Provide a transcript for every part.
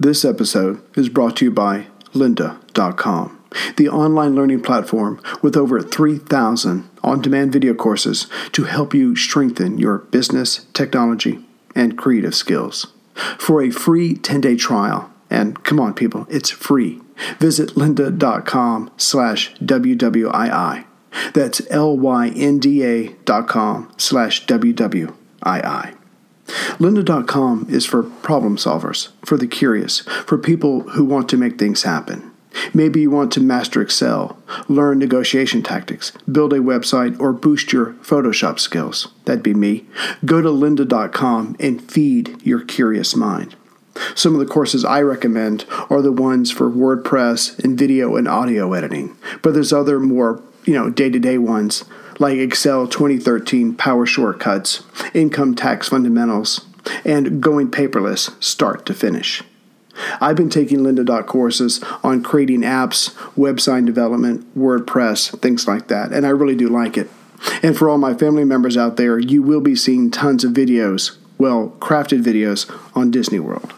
This episode is brought to you by lynda.com, the online learning platform with over 3,000 on demand video courses to help you strengthen your business, technology, and creative skills. For a free 10 day trial, and come on, people, it's free. Visit lynda.com slash WWII. That's L-Y-N-D-A dot com slash W-W-I-I. Lynda.com is for problem solvers, for the curious, for people who want to make things happen. Maybe you want to master Excel, learn negotiation tactics, build a website, or boost your Photoshop skills. That'd be me. Go to lynda.com and feed your curious mind. Some of the courses I recommend are the ones for WordPress and video and audio editing, but there's other more, you know, day-to-day ones like Excel 2013 Power Shortcuts, Income Tax Fundamentals, and Going Paperless Start to Finish. I've been taking Lynda courses on creating apps, website development, WordPress, things like that, and I really do like it. And for all my family members out there, you will be seeing tons of videos, well, crafted videos on Disney World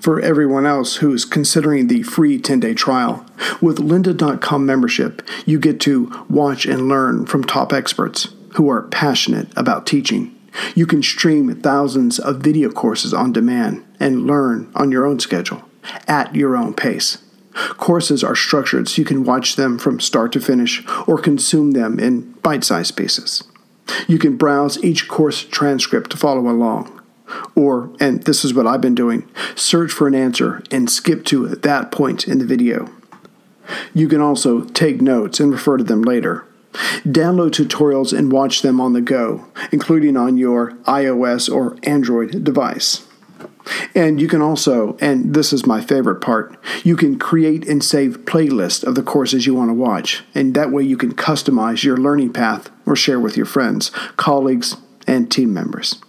for everyone else who's considering the free 10 day trial. With lynda.com membership, you get to watch and learn from top experts who are passionate about teaching. You can stream thousands of video courses on demand and learn on your own schedule at your own pace. Courses are structured so you can watch them from start to finish or consume them in bite sized pieces. You can browse each course transcript to follow along. Or, and this is what I've been doing, search for an answer and skip to that point in the video. You can also take notes and refer to them later. Download tutorials and watch them on the go, including on your iOS or Android device. And you can also, and this is my favorite part, you can create and save playlists of the courses you want to watch. And that way you can customize your learning path or share with your friends, colleagues, and team members.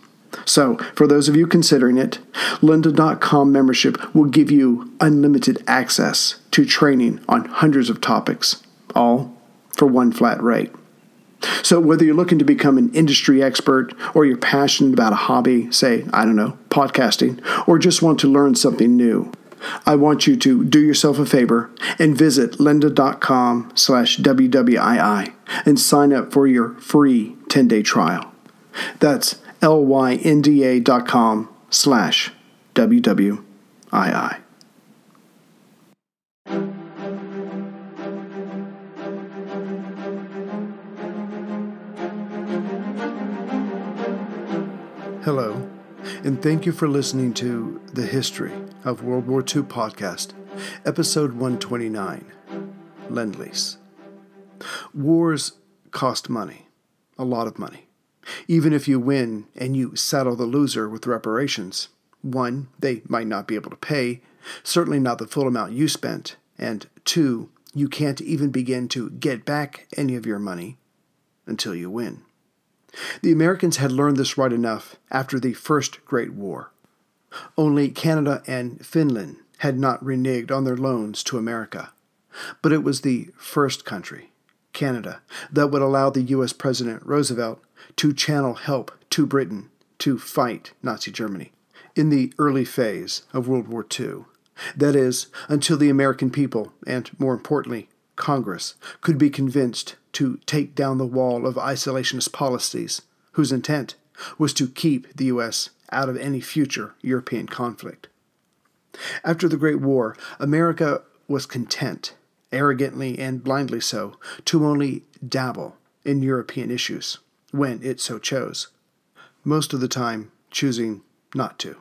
So, for those of you considering it, lynda.com membership will give you unlimited access to training on hundreds of topics, all for one flat rate. So, whether you're looking to become an industry expert or you're passionate about a hobby, say, I don't know, podcasting, or just want to learn something new, I want you to do yourself a favor and visit lynda.com slash WWII and sign up for your free 10-day trial. That's lynda dot com slash WWII. Hello, and thank you for listening to The History of World War II podcast, episode 129 Lend Lease. Wars cost money, a lot of money. Even if you win and you saddle the loser with reparations, one, they might not be able to pay, certainly not the full amount you spent, and two, you can't even begin to get back any of your money until you win. The Americans had learned this right enough after the First Great War. Only Canada and Finland had not reneged on their loans to America. But it was the first country, Canada, that would allow the U.S. President Roosevelt to channel help to Britain to fight Nazi Germany in the early phase of World War II. That is, until the American people, and more importantly, Congress, could be convinced to take down the wall of isolationist policies, whose intent was to keep the U.S. out of any future European conflict. After the Great War, America was content, arrogantly and blindly so, to only dabble in European issues when it so chose, most of the time choosing not to.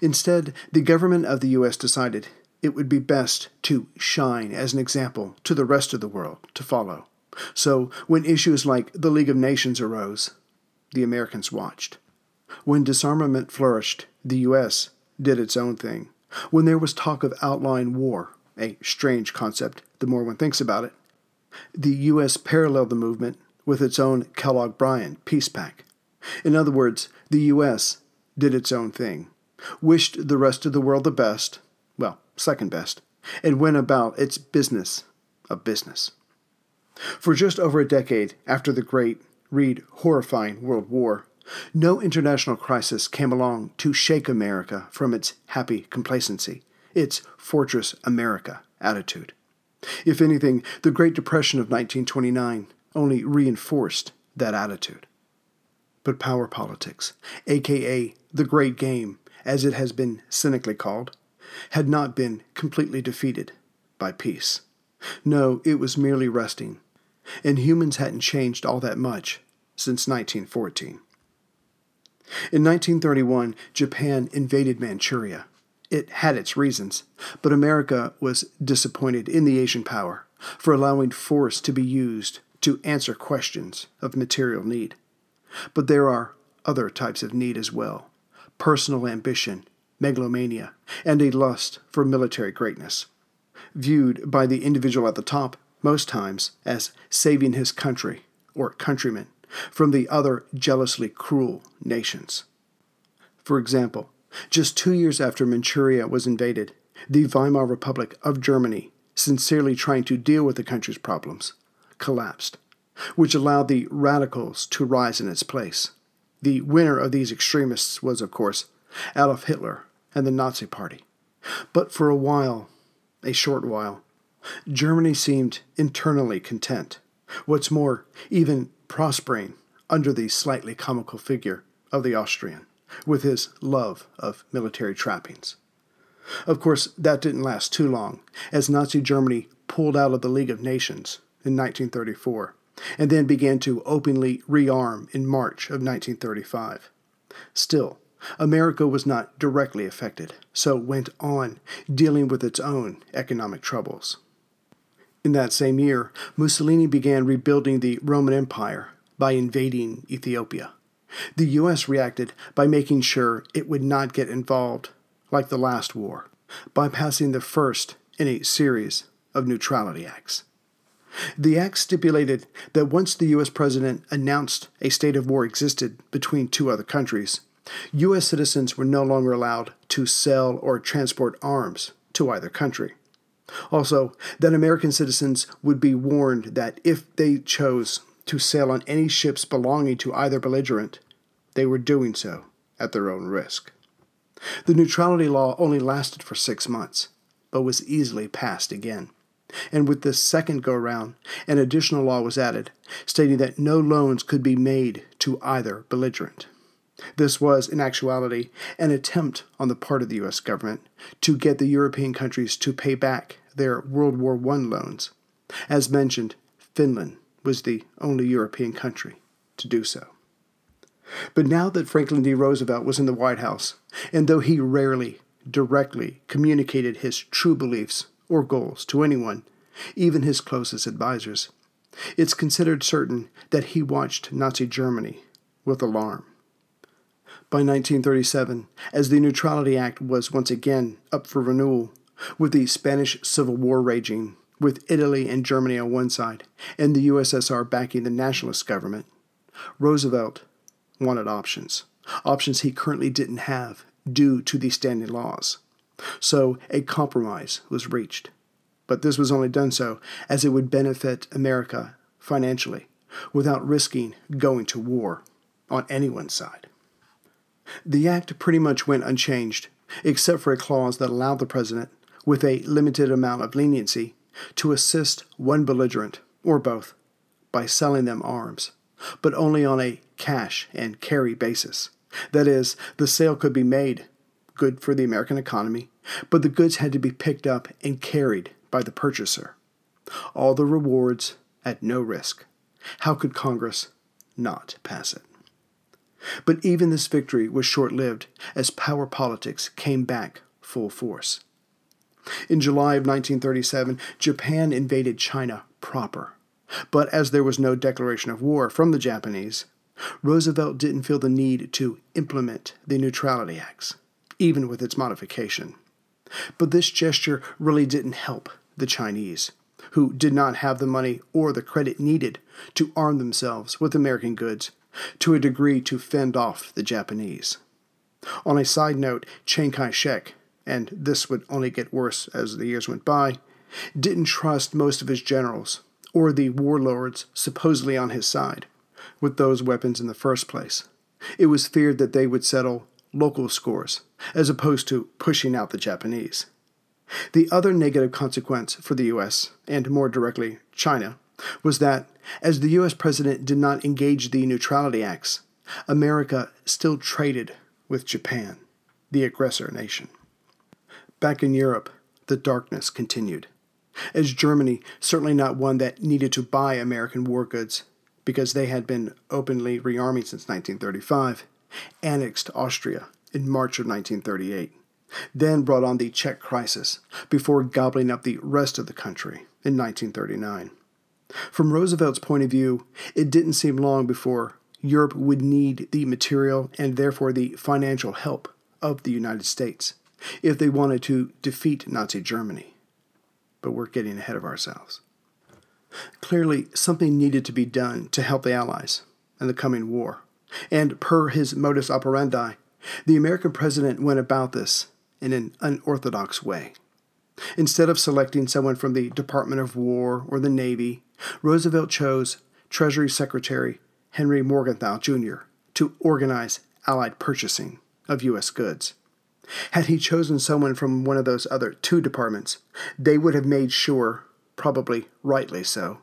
Instead, the government of the U.S. decided it would be best to shine as an example to the rest of the world to follow. So, when issues like the League of Nations arose, the Americans watched. When disarmament flourished, the U.S. did its own thing. When there was talk of outline war, a strange concept the more one thinks about it, the U.S. paralleled the movement with its own Kellogg Briand peace pact. In other words, the U.S. did its own thing, wished the rest of the world the best, well, second best, and went about its business of business. For just over a decade after the Great, read horrifying World War, no international crisis came along to shake America from its happy complacency, its Fortress America attitude. If anything, the Great Depression of 1929 only reinforced that attitude. But power politics, aka the Great Game, as it has been cynically called, had not been completely defeated by peace. No, it was merely resting, and humans hadn't changed all that much since 1914. In 1931, Japan invaded Manchuria. It had its reasons, but America was disappointed in the Asian power for allowing force to be used to answer questions of material need. But there are other types of need as well personal ambition, megalomania, and a lust for military greatness, viewed by the individual at the top most times as saving his country or countrymen from the other jealously cruel nations. For example, just two years after Manchuria was invaded, the Weimar Republic of Germany, sincerely trying to deal with the country's problems, collapsed, which allowed the radicals to rise in its place. The winner of these extremists was, of course, Adolf Hitler and the Nazi Party. But for a while, a short while, Germany seemed internally content. What's more, even prospering under the slightly comical figure of the Austrian, with his love of military trappings. Of course, that didn't last too long, as Nazi Germany pulled out of the League of Nations in 1934, and then began to openly rearm in March of 1935. Still, America was not directly affected, so went on dealing with its own economic troubles. In that same year, Mussolini began rebuilding the Roman Empire by invading Ethiopia. The U.S. reacted by making sure it would not get involved, like the last war, by passing the first in a series of neutrality acts. The act stipulated that once the U.S. president announced a state of war existed between two other countries, U.S. citizens were no longer allowed to sell or transport arms to either country. Also, that American citizens would be warned that if they chose to sail on any ships belonging to either belligerent, they were doing so at their own risk. The neutrality law only lasted for six months, but was easily passed again. And with this second go round, an additional law was added, stating that no loans could be made to either belligerent. This was, in actuality, an attempt on the part of the U.S. government to get the European countries to pay back their World War I loans. As mentioned, Finland was the only European country to do so. But now that Franklin D. Roosevelt was in the White House, and though he rarely directly communicated his true beliefs or goals to anyone, even his closest advisers, it's considered certain that he watched Nazi Germany with alarm. By 1937, as the Neutrality Act was once again up for renewal, with the Spanish Civil War raging, with Italy and Germany on one side, and the USSR backing the nationalist government, Roosevelt wanted options, options he currently didn't have due to the standing laws. So a compromise was reached. But this was only done so as it would benefit America financially without risking going to war on anyone's side. The act pretty much went unchanged, except for a clause that allowed the president, with a limited amount of leniency, to assist one belligerent, or both, by selling them arms, but only on a cash and carry basis. That is, the sale could be made, good for the American economy, but the goods had to be picked up and carried by the purchaser. All the rewards at no risk. How could Congress not pass it? But even this victory was short lived as power politics came back full force. In July of 1937, Japan invaded China proper. But as there was no declaration of war from the Japanese, Roosevelt didn't feel the need to implement the Neutrality Acts, even with its modification. But this gesture really didn't help the Chinese, who did not have the money or the credit needed to arm themselves with American goods to a degree to fend off the Japanese. On a side note, Chiang Kai shek, and this would only get worse as the years went by, didn't trust most of his generals or the warlords supposedly on his side with those weapons in the first place. It was feared that they would settle local scores as opposed to pushing out the Japanese. The other negative consequence for the U.S., and more directly China, was that as the U.S. president did not engage the Neutrality Acts, America still traded with Japan, the aggressor nation. Back in Europe, the darkness continued, as Germany, certainly not one that needed to buy American war goods because they had been openly rearming since 1935, annexed Austria in March of 1938, then brought on the Czech crisis before gobbling up the rest of the country in 1939. From Roosevelt's point of view, it didn't seem long before Europe would need the material and therefore the financial help of the United States if they wanted to defeat Nazi Germany. But we're getting ahead of ourselves. Clearly, something needed to be done to help the Allies in the coming war, and per his modus operandi, the American president went about this in an unorthodox way. Instead of selecting someone from the Department of War or the Navy, Roosevelt chose Treasury Secretary Henry Morgenthau Jr. to organize Allied purchasing of U.S. goods. Had he chosen someone from one of those other two departments, they would have made sure, probably rightly so,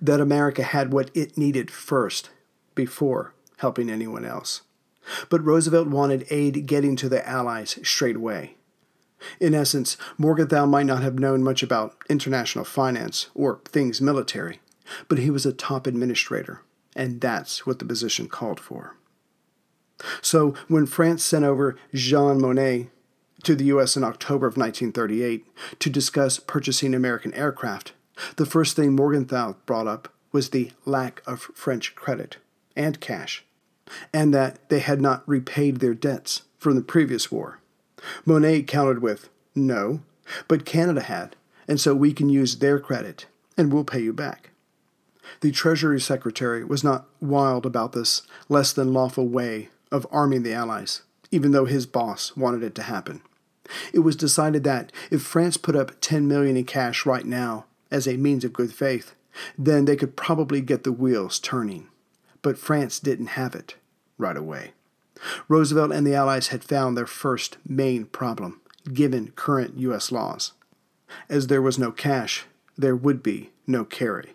that America had what it needed first before helping anyone else. But Roosevelt wanted aid getting to the Allies straight away. In essence, Morgenthau might not have known much about international finance or things military, but he was a top administrator, and that's what the position called for. So, when France sent over Jean Monnet to the U.S. in October of 1938 to discuss purchasing American aircraft, the first thing Morgenthau brought up was the lack of French credit and cash, and that they had not repaid their debts from the previous war. Monnet countered with, No, but Canada had, and so we can use their credit, and we'll pay you back. The Treasury Secretary was not wild about this less than lawful way of arming the Allies, even though his boss wanted it to happen. It was decided that if France put up 10 million in cash right now as a means of good faith, then they could probably get the wheels turning. But France didn't have it right away. Roosevelt and the Allies had found their first main problem, given current U.S. laws. As there was no cash, there would be no carry.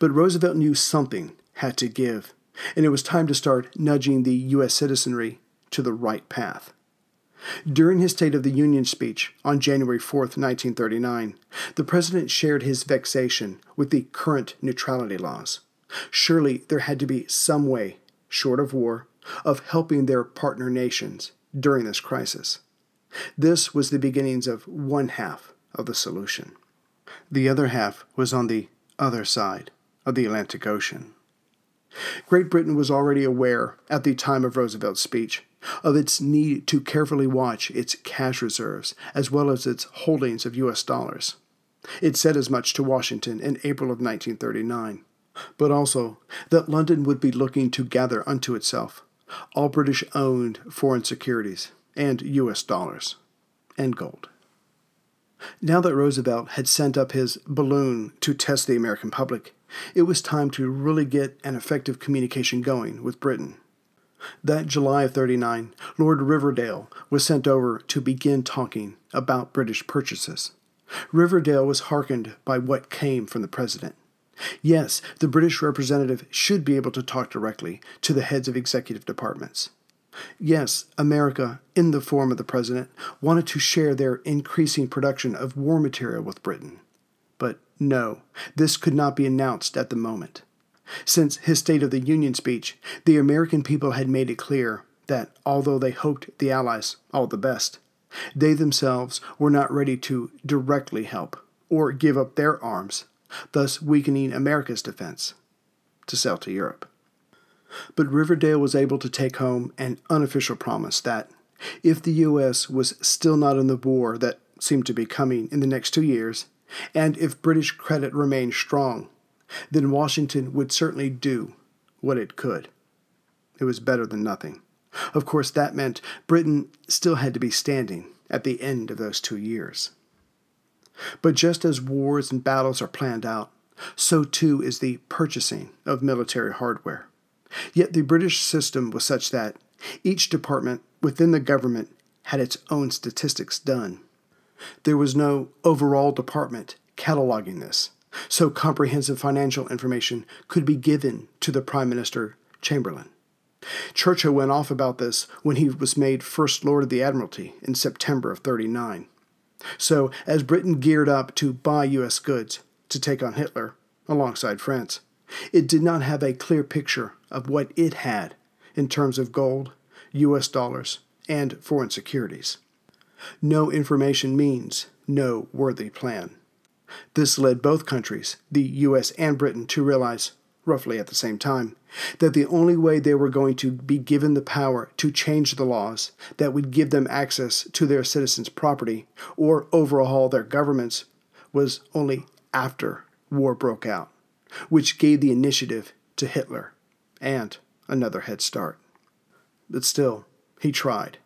But Roosevelt knew something had to give, and it was time to start nudging the U.S. citizenry to the right path. During his State of the Union speech on January 4, 1939, the president shared his vexation with the current neutrality laws. Surely there had to be some way, short of war, of helping their partner nations during this crisis. This was the beginnings of one half of the solution. The other half was on the other side of the Atlantic Ocean. Great Britain was already aware, at the time of Roosevelt's speech, of its need to carefully watch its cash reserves as well as its holdings of U.S. dollars. It said as much to Washington in April of 1939, but also that London would be looking to gather unto itself all British owned foreign securities, and U.S. dollars, and gold. Now that Roosevelt had sent up his balloon to test the American public, it was time to really get an effective communication going with Britain. That July of 39, Lord Riverdale was sent over to begin talking about British purchases. Riverdale was hearkened by what came from the President. Yes, the British representative should be able to talk directly to the heads of executive departments. Yes, America, in the form of the president, wanted to share their increasing production of war material with Britain. But no, this could not be announced at the moment. Since his State of the Union speech, the American people had made it clear that although they hoped the Allies all the best, they themselves were not ready to directly help or give up their arms, thus weakening America's defense to sell to Europe. But Riverdale was able to take home an unofficial promise that if the U.S. was still not in the war that seemed to be coming in the next two years, and if British credit remained strong, then Washington would certainly do what it could. It was better than nothing. Of course, that meant Britain still had to be standing at the end of those two years. But just as wars and battles are planned out, so too is the purchasing of military hardware. Yet the British system was such that each department within the government had its own statistics done. There was no overall department cataloging this, so comprehensive financial information could be given to the Prime Minister Chamberlain. Churchill went off about this when he was made First Lord of the Admiralty in September of 39. So, as Britain geared up to buy U.S. goods to take on Hitler alongside France, it did not have a clear picture of what it had in terms of gold, U.S. dollars, and foreign securities. No information means no worthy plan. This led both countries, the US and Britain, to realize, roughly at the same time, that the only way they were going to be given the power to change the laws that would give them access to their citizens' property or overhaul their governments was only after war broke out, which gave the initiative to Hitler and another head start. But still, he tried.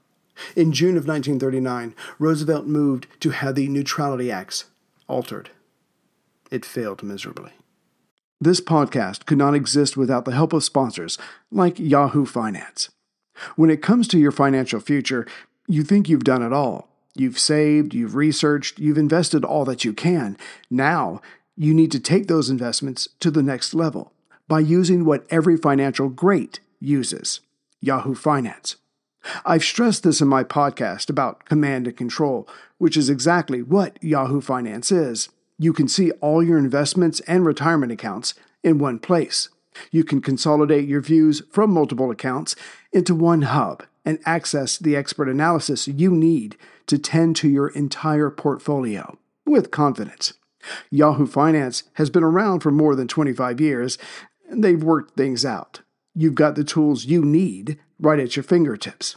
In June of 1939, Roosevelt moved to have the Neutrality Acts altered. It failed miserably. This podcast could not exist without the help of sponsors like Yahoo Finance. When it comes to your financial future, you think you've done it all. You've saved, you've researched, you've invested all that you can. Now, you need to take those investments to the next level by using what every financial great uses Yahoo Finance. I've stressed this in my podcast about command and control, which is exactly what Yahoo Finance is. You can see all your investments and retirement accounts in one place. You can consolidate your views from multiple accounts into one hub and access the expert analysis you need to tend to your entire portfolio with confidence. Yahoo Finance has been around for more than 25 years, and they've worked things out. You've got the tools you need right at your fingertips.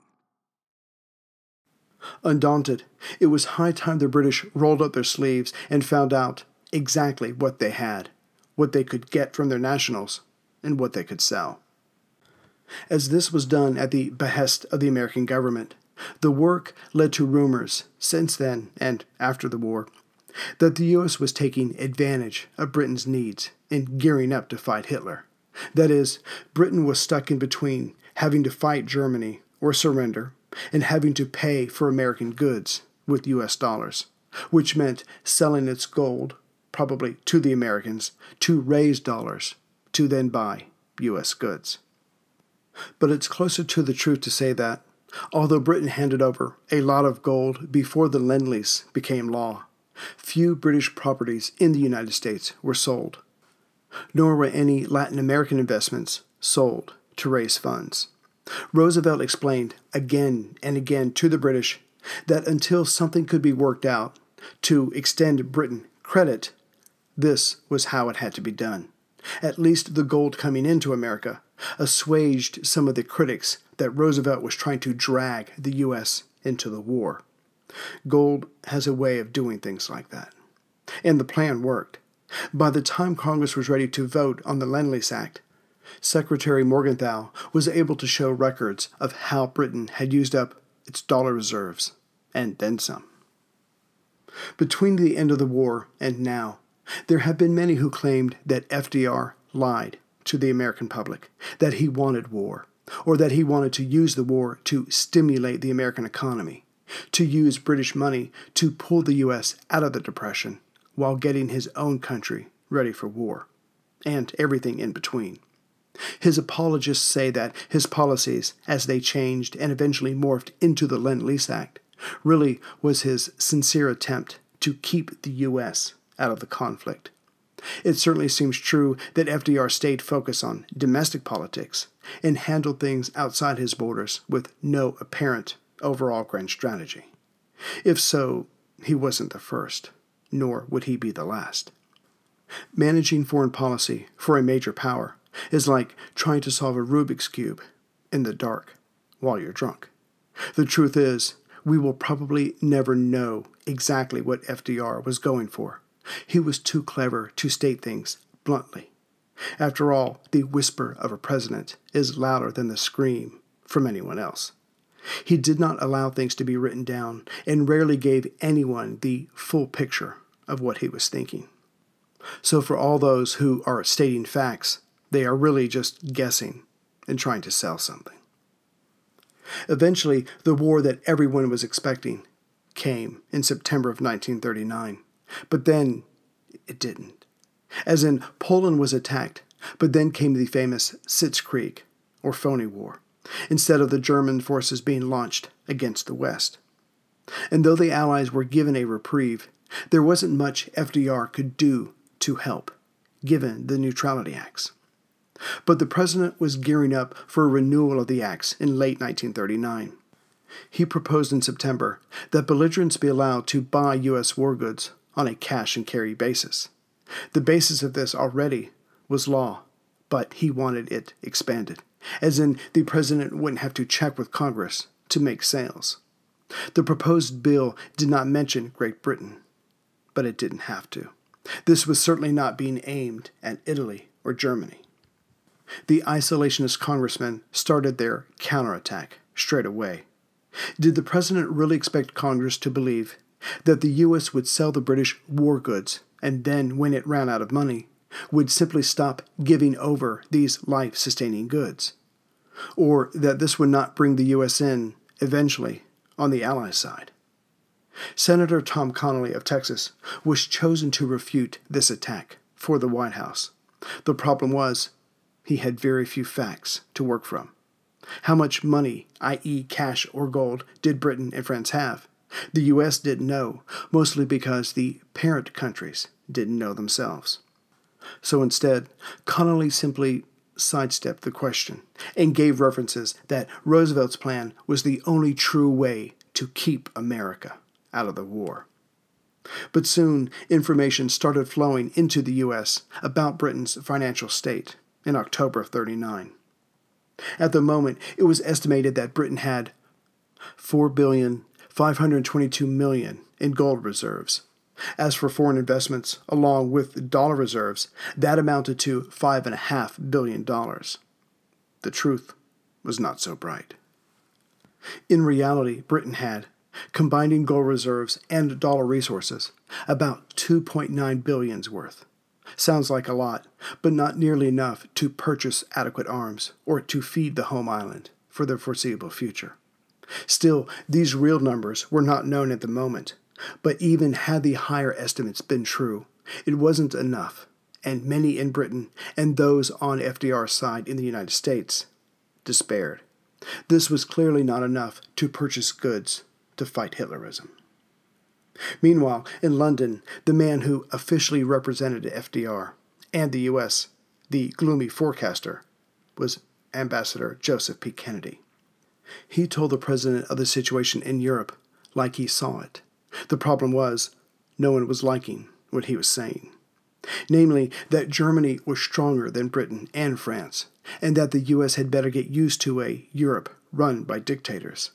Undaunted, it was high time the British rolled up their sleeves and found out exactly what they had, what they could get from their nationals, and what they could sell. As this was done at the behest of the American government, the work led to rumors since then and after the war that the U.S. was taking advantage of Britain's needs in gearing up to fight Hitler. That is, Britain was stuck in between having to fight Germany or surrender and having to pay for American goods with U.S. dollars, which meant selling its gold, probably to the Americans, to raise dollars to then buy U.S. goods. But it's closer to the truth to say that, although Britain handed over a lot of gold before the Lend Lease became law, few British properties in the United States were sold, nor were any Latin American investments sold to raise funds. Roosevelt explained again and again to the British that until something could be worked out to extend Britain credit, this was how it had to be done. At least the gold coming into America assuaged some of the critics that Roosevelt was trying to drag the U.S. into the war. Gold has a way of doing things like that. And the plan worked. By the time Congress was ready to vote on the Lend Lease Act, Secretary Morgenthau was able to show records of how Britain had used up its dollar reserves, and then some. Between the end of the war and now, there have been many who claimed that FDR lied to the American public, that he wanted war, or that he wanted to use the war to stimulate the American economy, to use British money to pull the U.S. out of the Depression while getting his own country ready for war, and everything in between. His apologists say that his policies, as they changed and eventually morphed into the Lend Lease Act, really was his sincere attempt to keep the U.S. out of the conflict. It certainly seems true that FDR stayed focused on domestic politics and handled things outside his borders with no apparent overall grand strategy. If so, he wasn't the first, nor would he be the last. Managing foreign policy for a major power is like trying to solve a Rubik's Cube in the dark while you're drunk. The truth is, we will probably never know exactly what FDR was going for. He was too clever to state things bluntly. After all, the whisper of a president is louder than the scream from anyone else. He did not allow things to be written down and rarely gave anyone the full picture of what he was thinking. So, for all those who are stating facts, they are really just guessing and trying to sell something. Eventually, the war that everyone was expecting came in September of 1939. But then it didn't. As in, Poland was attacked, but then came the famous Sitzkrieg, or phony war, instead of the German forces being launched against the West. And though the Allies were given a reprieve, there wasn't much FDR could do to help, given the Neutrality Acts. But the president was gearing up for a renewal of the acts in late 1939. He proposed in September that belligerents be allowed to buy U.S. war goods on a cash and carry basis. The basis of this already was law, but he wanted it expanded, as in the president wouldn't have to check with Congress to make sales. The proposed bill did not mention Great Britain, but it didn't have to. This was certainly not being aimed at Italy or Germany. The isolationist congressmen started their counterattack straight away. Did the president really expect Congress to believe that the U.S. would sell the British war goods and then, when it ran out of money, would simply stop giving over these life sustaining goods? Or that this would not bring the U.S. in, eventually, on the Allies' side? Senator Tom Connally of Texas was chosen to refute this attack for the White House. The problem was, he had very few facts to work from. How much money, i.e., cash or gold, did Britain and France have? The U.S. didn't know, mostly because the parent countries didn't know themselves. So instead, Connally simply sidestepped the question and gave references that Roosevelt's plan was the only true way to keep America out of the war. But soon, information started flowing into the U.S. about Britain's financial state in October of 39. At the moment, it was estimated that Britain had 4 billion 522 million in gold reserves. As for foreign investments, along with dollar reserves, that amounted to $5.5 billion. The truth was not so bright. In reality, Britain had, combining gold reserves and dollar resources, about 2.9 billions worth. Sounds like a lot, but not nearly enough to purchase adequate arms or to feed the home island for the foreseeable future. Still, these real numbers were not known at the moment, but even had the higher estimates been true, it wasn't enough, and many in Britain and those on FDR's side in the United States despaired. This was clearly not enough to purchase goods to fight Hitlerism. Meanwhile, in London, the man who officially represented FDR and the U.S., the gloomy forecaster, was Ambassador Joseph P. Kennedy. He told the president of the situation in Europe like he saw it. The problem was, no one was liking what he was saying. Namely, that Germany was stronger than Britain and France, and that the U.S. had better get used to a Europe run by dictators.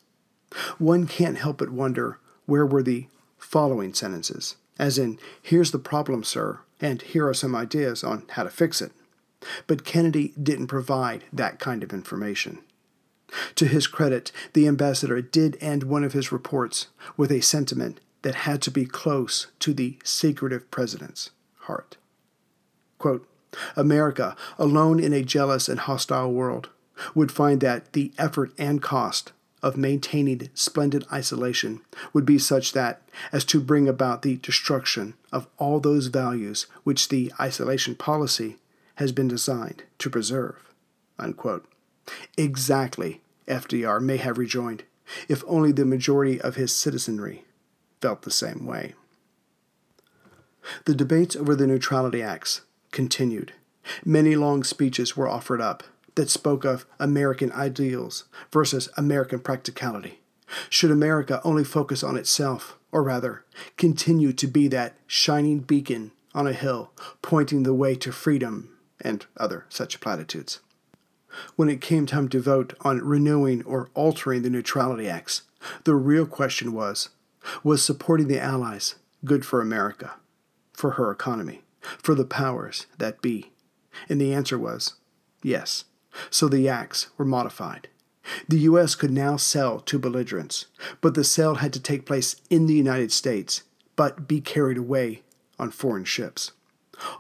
One can't help but wonder where were the following sentences, as in, here's the problem, sir, and here are some ideas on how to fix it. But Kennedy didn't provide that kind of information. To his credit, the ambassador did end one of his reports with a sentiment that had to be close to the secretive president's heart. Quote, America, alone in a jealous and hostile world, would find that the effort and cost of maintaining splendid isolation would be such that as to bring about the destruction of all those values which the isolation policy has been designed to preserve. Unquote. Exactly, FDR may have rejoined, if only the majority of his citizenry felt the same way. The debates over the Neutrality Acts continued. Many long speeches were offered up that spoke of American ideals versus American practicality. Should America only focus on itself, or rather, continue to be that shining beacon on a hill pointing the way to freedom and other such platitudes? When it came time to vote on renewing or altering the Neutrality Acts, the real question was was supporting the Allies good for America, for her economy, for the powers that be? And the answer was yes. So the acts were modified. The U.S. could now sell to belligerents, but the sale had to take place in the United States, but be carried away on foreign ships.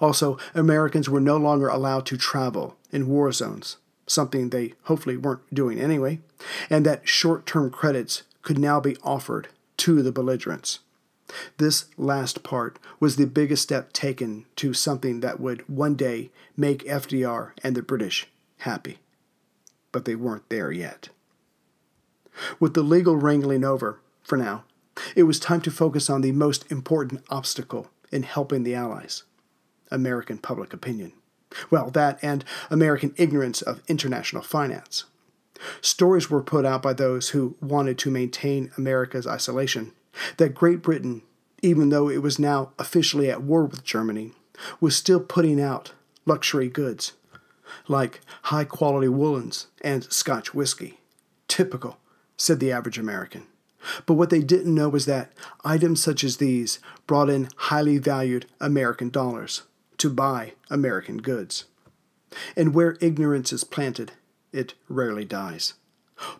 Also, Americans were no longer allowed to travel in war zones, something they hopefully weren't doing anyway, and that short term credits could now be offered to the belligerents. This last part was the biggest step taken to something that would one day make FDR and the British happy. But they weren't there yet. With the legal wrangling over, for now, it was time to focus on the most important obstacle in helping the Allies American public opinion. Well, that and American ignorance of international finance. Stories were put out by those who wanted to maintain America's isolation that Great Britain, even though it was now officially at war with Germany, was still putting out luxury goods like high quality woolens and Scotch whiskey. Typical, said the average American. But what they didn't know was that items such as these brought in highly valued American dollars to buy American goods. And where ignorance is planted, it rarely dies.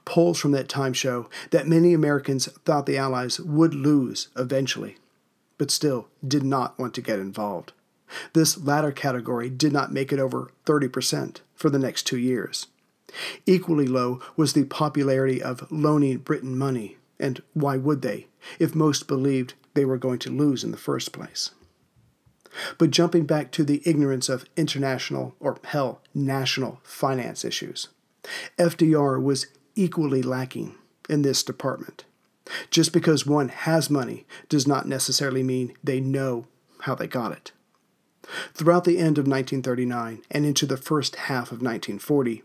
Polls from that time show that many Americans thought the Allies would lose eventually, but still did not want to get involved. This latter category did not make it over 30% for the next two years. Equally low was the popularity of loaning Britain money, and why would they, if most believed they were going to lose in the first place? But jumping back to the ignorance of international, or hell, national finance issues, FDR was equally lacking in this department. Just because one has money does not necessarily mean they know how they got it. Throughout the end of 1939 and into the first half of 1940,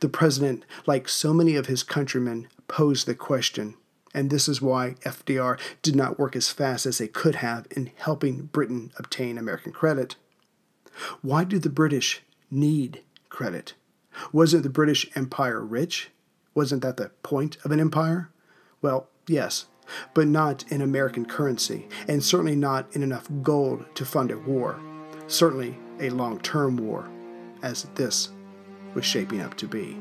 the president, like so many of his countrymen, posed the question, and this is why FDR did not work as fast as they could have in helping Britain obtain American credit. Why do the British need credit? Wasn't the British Empire rich? Wasn't that the point of an empire? Well, yes, but not in American currency, and certainly not in enough gold to fund a war certainly a long term war, as this was shaping up to be.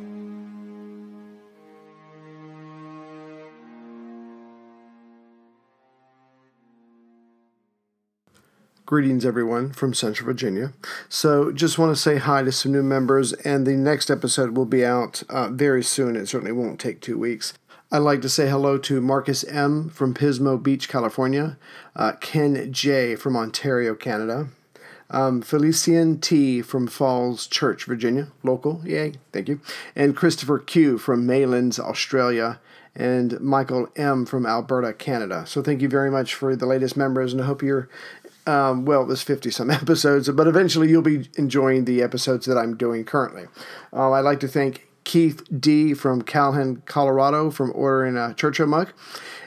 Greetings, everyone, from Central Virginia. So, just want to say hi to some new members, and the next episode will be out uh, very soon. It certainly won't take two weeks. I'd like to say hello to Marcus M. from Pismo Beach, California, uh, Ken J. from Ontario, Canada, um, Felician T. from Falls Church, Virginia, local, yay, thank you. And Christopher Q. from Maylands, Australia. And Michael M. from Alberta, Canada. So thank you very much for the latest members, and I hope you're um, well, there's 50 some episodes, but eventually you'll be enjoying the episodes that I'm doing currently. Uh, I'd like to thank Keith D. from Calhoun, Colorado, from ordering a Churchill mug.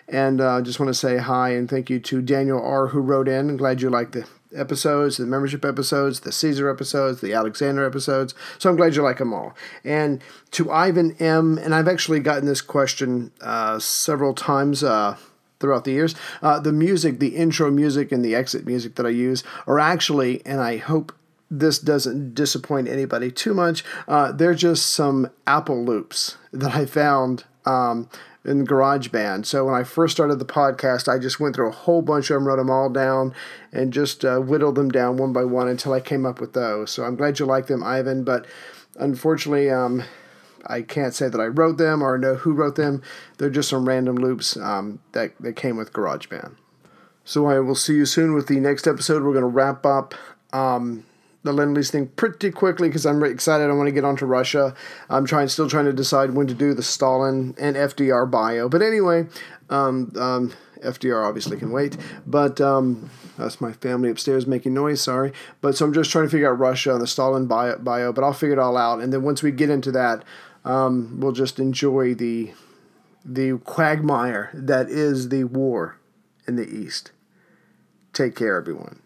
And I uh, just want to say hi and thank you to Daniel R., who wrote in. I'm glad you liked the episodes, the membership episodes, the Caesar episodes, the Alexander episodes. So I'm glad you like them all. And to Ivan M., and I've actually gotten this question uh, several times. Uh, throughout the years. Uh, the music, the intro music and the exit music that I use are actually, and I hope this doesn't disappoint anybody too much. Uh, they're just some Apple loops that I found um, in GarageBand. So when I first started the podcast, I just went through a whole bunch of them, wrote them all down, and just uh, whittled them down one by one until I came up with those. So I'm glad you like them, Ivan. But unfortunately, um, I can't say that I wrote them or know who wrote them. They're just some random loops um, that, that came with GarageBand. So I will see you soon with the next episode. We're going to wrap up um, the Lend Lease thing pretty quickly because I'm excited. I want to get on to Russia. I'm trying, still trying to decide when to do the Stalin and FDR bio. But anyway, um, um, FDR obviously can wait. But um, that's my family upstairs making noise. Sorry. But so I'm just trying to figure out Russia and the Stalin bio, bio. But I'll figure it all out. And then once we get into that, um, we'll just enjoy the the quagmire that is the war in the East. Take care, everyone.